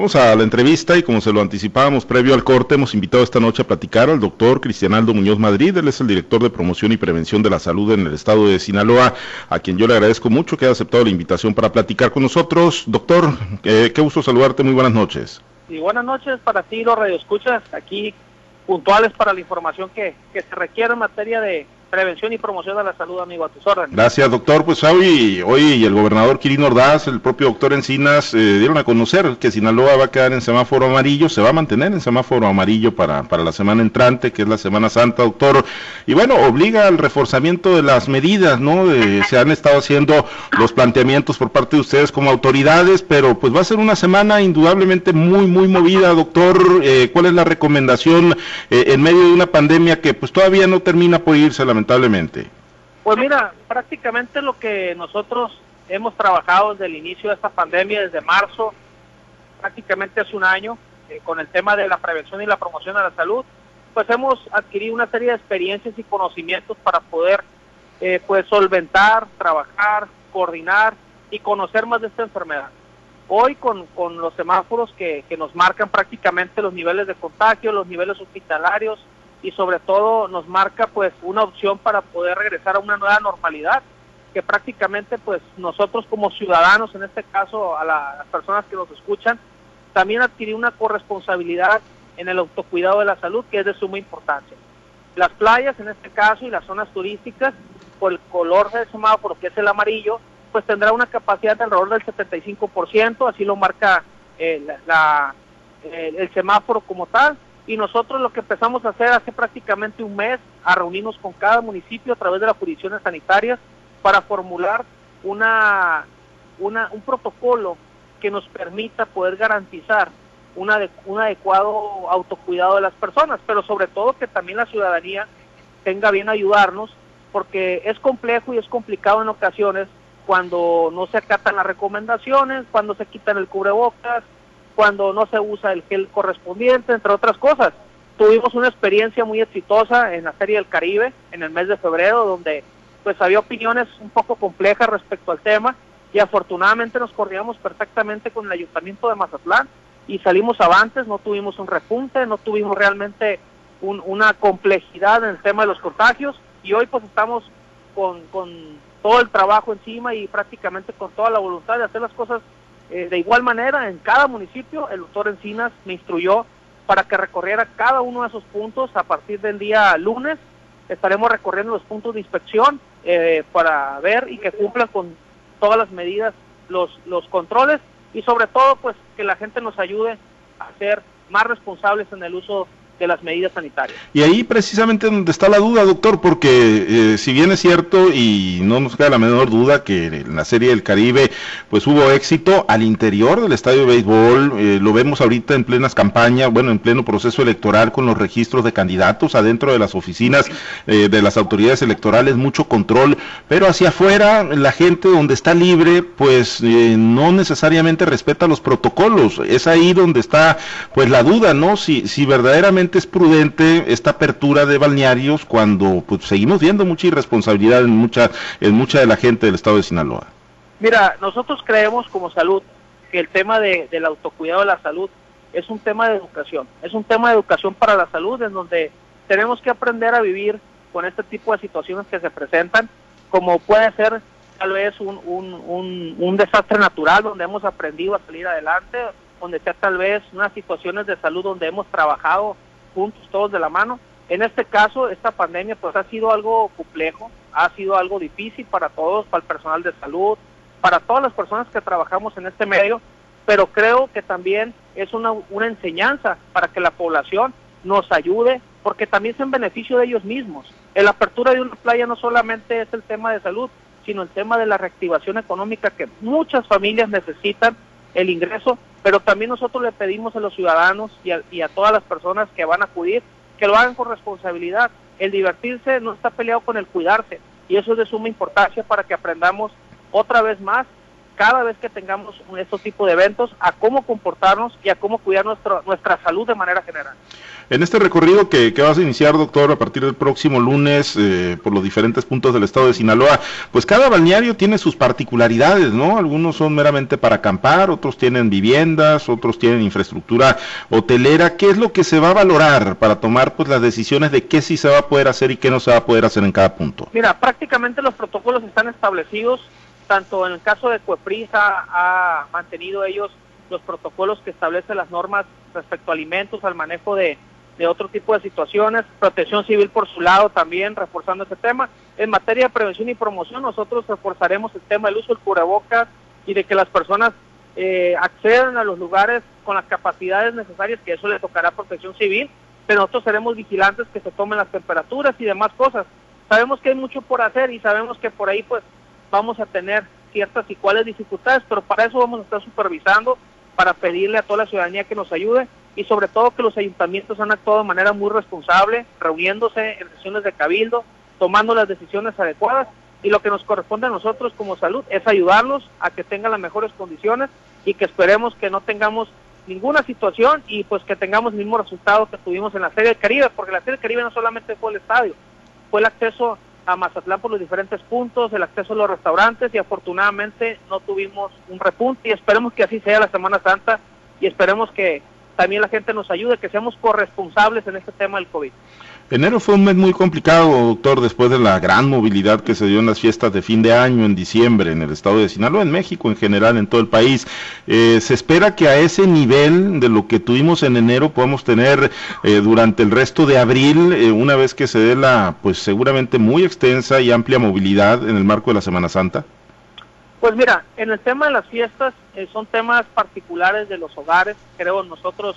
Vamos a la entrevista y como se lo anticipábamos previo al corte, hemos invitado esta noche a platicar al doctor Cristianaldo Muñoz Madrid, él es el director de promoción y prevención de la salud en el estado de Sinaloa, a quien yo le agradezco mucho que haya aceptado la invitación para platicar con nosotros. Doctor, eh, qué gusto saludarte, muy buenas noches. Y buenas noches para ti, los radioescuchas, aquí puntuales para la información que, que se requiere en materia de prevención y promoción de la salud, amigo, a tus órdenes. Gracias, doctor. Pues hoy, hoy el gobernador Quirino Ordaz, el propio doctor Encinas, eh, dieron a conocer que Sinaloa va a quedar en semáforo amarillo, se va a mantener en semáforo amarillo para, para la semana entrante, que es la Semana Santa, doctor. Y bueno, obliga al reforzamiento de las medidas, ¿no? se han estado haciendo los planteamientos por parte de ustedes como autoridades, pero pues va a ser una semana indudablemente muy, muy movida, doctor. Eh, ¿Cuál es la recomendación eh, en medio de una pandemia que pues todavía no termina por irse la lamentablemente? Pues mira, prácticamente lo que nosotros hemos trabajado desde el inicio de esta pandemia, desde marzo, prácticamente hace un año, eh, con el tema de la prevención y la promoción de la salud, pues hemos adquirido una serie de experiencias y conocimientos para poder eh, pues solventar, trabajar, coordinar y conocer más de esta enfermedad. Hoy con, con los semáforos que, que nos marcan prácticamente los niveles de contagio, los niveles hospitalarios, y sobre todo nos marca pues una opción para poder regresar a una nueva normalidad que prácticamente pues nosotros como ciudadanos en este caso a las personas que nos escuchan también adquirir una corresponsabilidad en el autocuidado de la salud que es de suma importancia. Las playas en este caso y las zonas turísticas por el color del semáforo que es el amarillo pues tendrá una capacidad de alrededor del 75%, así lo marca eh, la, el semáforo como tal y nosotros lo que empezamos a hacer hace prácticamente un mes, a reunirnos con cada municipio a través de las jurisdicciones sanitarias para formular una, una, un protocolo que nos permita poder garantizar una, un adecuado autocuidado de las personas, pero sobre todo que también la ciudadanía tenga bien ayudarnos, porque es complejo y es complicado en ocasiones cuando no se acatan las recomendaciones, cuando se quitan el cubrebocas, cuando no se usa el gel correspondiente, entre otras cosas. Tuvimos una experiencia muy exitosa en la Serie del Caribe en el mes de febrero, donde pues había opiniones un poco complejas respecto al tema y afortunadamente nos coordinamos perfectamente con el Ayuntamiento de Mazatlán y salimos avantes, no tuvimos un repunte, no tuvimos realmente una complejidad en el tema de los contagios y hoy pues estamos con, con todo el trabajo encima y prácticamente con toda la voluntad de hacer las cosas eh, de igual manera, en cada municipio, el doctor Encinas me instruyó para que recorriera cada uno de esos puntos a partir del día lunes. Estaremos recorriendo los puntos de inspección eh, para ver y que cumplan con todas las medidas, los, los controles y sobre todo pues que la gente nos ayude a ser más responsables en el uso de las medidas sanitarias. Y ahí precisamente donde está la duda, doctor, porque eh, si bien es cierto y no nos queda la menor duda que en la Serie del Caribe pues hubo éxito al interior del estadio de béisbol, eh, lo vemos ahorita en plenas campañas, bueno, en pleno proceso electoral con los registros de candidatos adentro de las oficinas eh, de las autoridades electorales, mucho control, pero hacia afuera la gente donde está libre pues no necesariamente respeta los protocolos, es ahí donde está pues la duda, ¿no? Si, si verdaderamente es prudente esta apertura de balnearios cuando pues, seguimos viendo mucha irresponsabilidad en mucha, en mucha de la gente del estado de Sinaloa? Mira, nosotros creemos como salud que el tema de, del autocuidado de la salud es un tema de educación, es un tema de educación para la salud en donde tenemos que aprender a vivir con este tipo de situaciones que se presentan, como puede ser tal vez un, un, un, un desastre natural donde hemos aprendido a salir adelante, donde sea tal vez unas situaciones de salud donde hemos trabajado juntos, todos de la mano. En este caso, esta pandemia pues ha sido algo complejo, ha sido algo difícil para todos, para el personal de salud, para todas las personas que trabajamos en este medio, pero creo que también es una, una enseñanza para que la población nos ayude, porque también es en beneficio de ellos mismos. La apertura de una playa no solamente es el tema de salud, sino el tema de la reactivación económica que muchas familias necesitan el ingreso pero también nosotros le pedimos a los ciudadanos y a, y a todas las personas que van a acudir que lo hagan con responsabilidad. El divertirse no está peleado con el cuidarse y eso es de suma importancia para que aprendamos otra vez más cada vez que tengamos estos tipos de eventos a cómo comportarnos y a cómo cuidar nuestro, nuestra salud de manera general. En este recorrido que, vas a iniciar, doctor, a partir del próximo lunes eh, por los diferentes puntos del estado de Sinaloa, pues cada balneario tiene sus particularidades, ¿no? Algunos son meramente para acampar, otros tienen viviendas, otros tienen infraestructura hotelera. ¿Qué es lo que se va a valorar para tomar pues las decisiones de qué sí se va a poder hacer y qué no se va a poder hacer en cada punto? Mira, prácticamente los protocolos están establecidos, tanto en el caso de Cueprisa ha mantenido ellos los protocolos que establecen las normas respecto a alimentos, al manejo de de otro tipo de situaciones, protección civil por su lado también reforzando ese tema. En materia de prevención y promoción nosotros reforzaremos el tema del uso del cubrebocas y de que las personas eh, accedan a los lugares con las capacidades necesarias, que eso le tocará protección civil, pero nosotros seremos vigilantes que se tomen las temperaturas y demás cosas. Sabemos que hay mucho por hacer y sabemos que por ahí pues vamos a tener ciertas y cuáles dificultades, pero para eso vamos a estar supervisando, para pedirle a toda la ciudadanía que nos ayude y sobre todo que los ayuntamientos han actuado de manera muy responsable, reuniéndose en sesiones de cabildo, tomando las decisiones adecuadas y lo que nos corresponde a nosotros como salud es ayudarlos a que tengan las mejores condiciones y que esperemos que no tengamos ninguna situación y pues que tengamos el mismo resultado que tuvimos en la Serie del Caribe, porque la Serie del Caribe no solamente fue el estadio, fue el acceso a Mazatlán por los diferentes puntos, el acceso a los restaurantes y afortunadamente no tuvimos un repunte y esperemos que así sea la Semana Santa y esperemos que también la gente nos ayude, que seamos corresponsables en este tema del COVID. Enero fue un mes muy complicado, doctor, después de la gran movilidad que se dio en las fiestas de fin de año en diciembre en el estado de Sinaloa, en México en general, en todo el país. Eh, se espera que a ese nivel de lo que tuvimos en enero podamos tener eh, durante el resto de abril, eh, una vez que se dé la, pues seguramente muy extensa y amplia movilidad en el marco de la Semana Santa. Pues mira, en el tema de las fiestas son temas particulares de los hogares. Creo nosotros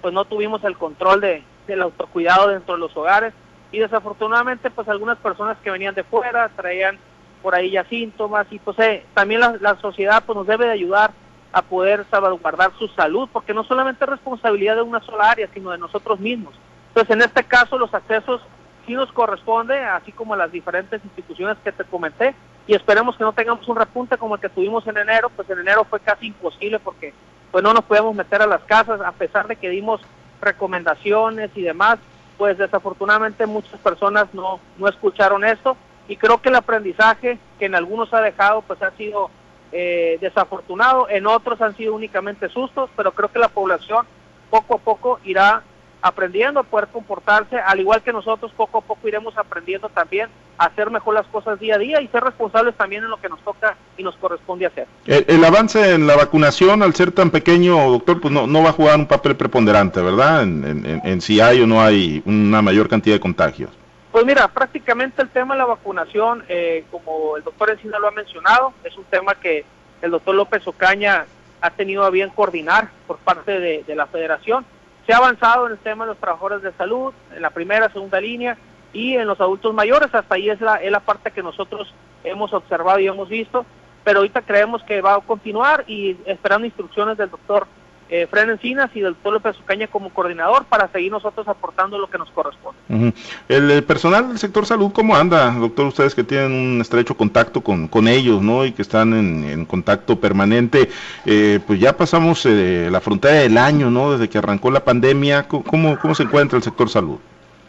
pues no tuvimos el control de, del autocuidado dentro de los hogares y desafortunadamente pues algunas personas que venían de fuera traían por ahí ya síntomas y pues eh, también la, sociedad pues nos debe de ayudar a poder salvaguardar su salud porque no solamente es responsabilidad de una sola área sino de nosotros mismos. Entonces en este caso los accesos sí nos corresponde así como las diferentes instituciones que te comenté y esperemos que no tengamos un repunte como el que tuvimos en enero, pues en enero fue casi imposible porque pues no nos podíamos meter a las casas a pesar de que dimos recomendaciones y demás, pues desafortunadamente muchas personas no, no escucharon esto. Y creo que el aprendizaje que en algunos ha dejado pues ha sido eh, desafortunado, en otros han sido únicamente sustos, pero creo que la población poco a poco irá aprendiendo a poder comportarse, al igual que nosotros poco a poco iremos aprendiendo también a hacer mejor las cosas día a día y ser responsables también en lo que nos toca y nos corresponde hacer. El, avance en la vacunación, al ser tan pequeño, doctor, pues no, no va a jugar un papel preponderante, ¿verdad? En, si hay o no hay una mayor cantidad de contagios. Pues mira, prácticamente el tema de la vacunación, eh, como el doctor Encina lo ha mencionado, es un tema que el doctor López Ocaña ha tenido a bien coordinar por parte de, de la federación se ha avanzado en el tema de los trabajadores de salud, en la primera, segunda línea y en los adultos mayores. Hasta ahí es la, es la parte que nosotros hemos observado y hemos visto. Pero ahorita creemos que va a continuar y esperando instrucciones del doctor eh, Fren Encinas y del doctor López Ucaña como coordinador para seguir nosotros aportando lo que nos corresponde. el, personal del sector salud, ¿cómo anda, doctor? Ustedes que tienen un estrecho contacto con, con ellos, ¿no? Y que están en, contacto permanente, eh, pues ya pasamos eh, la frontera del año, ¿no? Desde que arrancó la pandemia, ¿cómo, ¿cómo se encuentra el sector salud?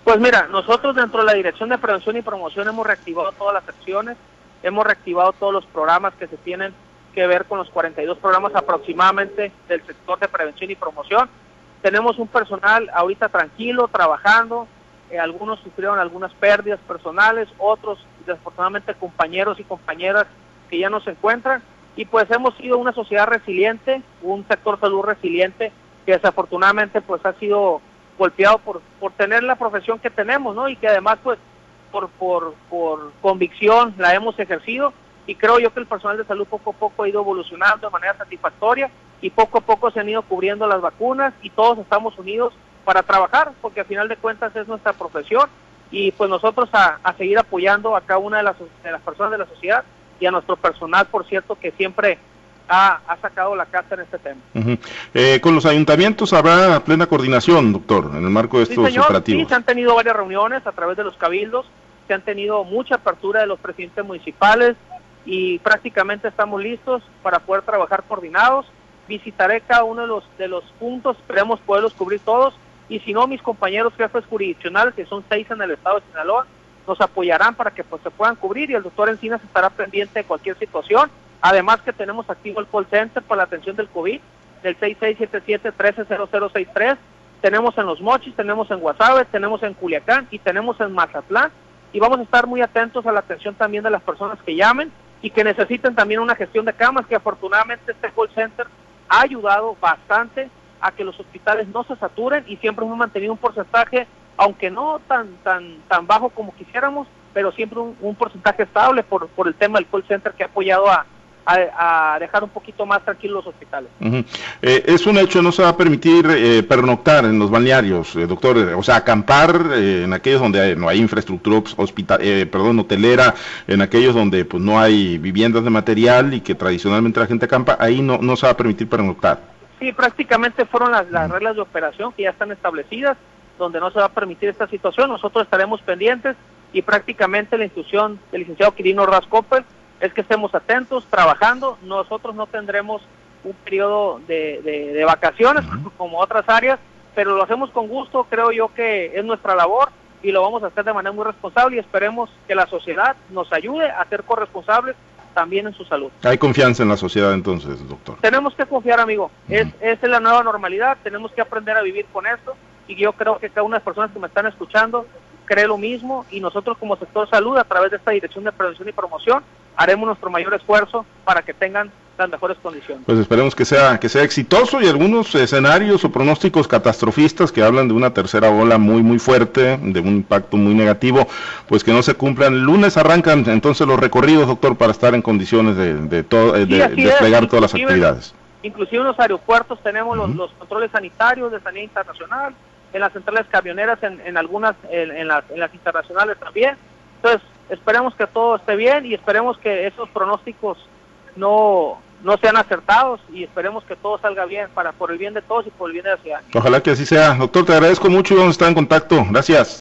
Pues mira, nosotros dentro de la Dirección de Prevención y Promoción hemos reactivado todas las acciones, hemos reactivado todos los programas que se tienen que ver con los 42 programas aproximadamente del sector de prevención y promoción. Tenemos un personal ahorita tranquilo, trabajando, eh, algunos sufrieron algunas pérdidas personales, otros desafortunadamente compañeros y compañeras que ya no se encuentran y pues hemos sido una sociedad resiliente, un sector salud resiliente que desafortunadamente pues ha sido golpeado por, por tener la profesión que tenemos, ¿no? Y que además pues por, por, por convicción la hemos ejercido y creo yo que el personal de salud poco a poco ha ido evolucionando de manera satisfactoria y poco a poco se han ido cubriendo las vacunas y todos estamos unidos para trabajar porque al final de cuentas es nuestra profesión y pues nosotros a, seguir apoyando a cada una de las, de las personas de la sociedad y a nuestro personal, por cierto, que siempre ha, sacado la casa en este tema. Eh, con los ayuntamientos habrá plena coordinación, doctor, en el marco de estos operativos. Sí, se han tenido varias reuniones a través de los cabildos, se han tenido mucha apertura de los presidentes municipales, y prácticamente estamos listos para poder trabajar coordinados. Visitaré cada uno de los, de los puntos, esperemos poderlos cubrir todos y si no, mis compañeros jefes jurisdiccionales, que son seis en el estado de Sinaloa, nos apoyarán para que pues, se puedan cubrir y el doctor Encinas estará pendiente de cualquier situación. Además que tenemos activo el call center para la atención del COVID, del 6677-130063. Tenemos en Los Mochis, tenemos en Guasave, tenemos en Culiacán y tenemos en Mazatlán. Y vamos a estar muy atentos a la atención también de las personas que llamen y que necesiten también una gestión de camas, que afortunadamente este call center ha ayudado bastante a que los hospitales no se saturen y siempre hemos mantenido un porcentaje, aunque no tan tan tan bajo como quisiéramos, pero siempre un, porcentaje estable por, por el tema del call center que ha apoyado a, a, dejar un poquito más tranquilos los hospitales. Eh, es un hecho, no se va a permitir eh, pernoctar en los balnearios, eh, doctor, o sea, acampar en aquellos donde no hay infraestructura hospital, perdón, hotelera, en aquellos donde pues no hay viviendas de material y que tradicionalmente la gente acampa, ahí no, no se va a permitir pernoctar. Sí, prácticamente fueron las, las reglas de operación que ya están establecidas, donde no se va a permitir esta situación. Nosotros estaremos pendientes y prácticamente la institución del licenciado Quirino Rascopel es que estemos atentos, trabajando. Nosotros no tendremos un periodo de, vacaciones como otras áreas, pero lo hacemos con gusto. Creo yo que es nuestra labor y lo vamos a hacer de manera muy responsable y esperemos que la sociedad nos ayude a ser corresponsables también en su salud. Hay confianza en la sociedad entonces, doctor. Tenemos que confiar, amigo. es, es la nueva normalidad, tenemos que aprender a vivir con esto y yo creo que cada una de las personas que me están escuchando cree lo mismo y nosotros como sector salud a través de esta Dirección de Prevención y Promoción haremos nuestro mayor esfuerzo para que tengan las mejores condiciones. Pues esperemos que sea que sea exitoso y algunos escenarios o pronósticos catastrofistas que hablan de una tercera ola muy muy fuerte, de un impacto muy negativo, pues que no se cumplan. El lunes arrancan entonces los recorridos, doctor, para estar en condiciones de, de, todo, de, desplegar todas las actividades. Inclusive en los aeropuertos tenemos los, los controles sanitarios de sanidad internacional, en las centrales camioneras, en, en algunas, en, las, en las internacionales también. Entonces, esperemos que todo esté bien y esperemos que esos pronósticos no, no sean acertados y esperemos que todo salga bien para por el bien de todos y por el bien de la ciudad. Ojalá que así sea. Doctor, te agradezco mucho y vamos a estar en contacto. Gracias.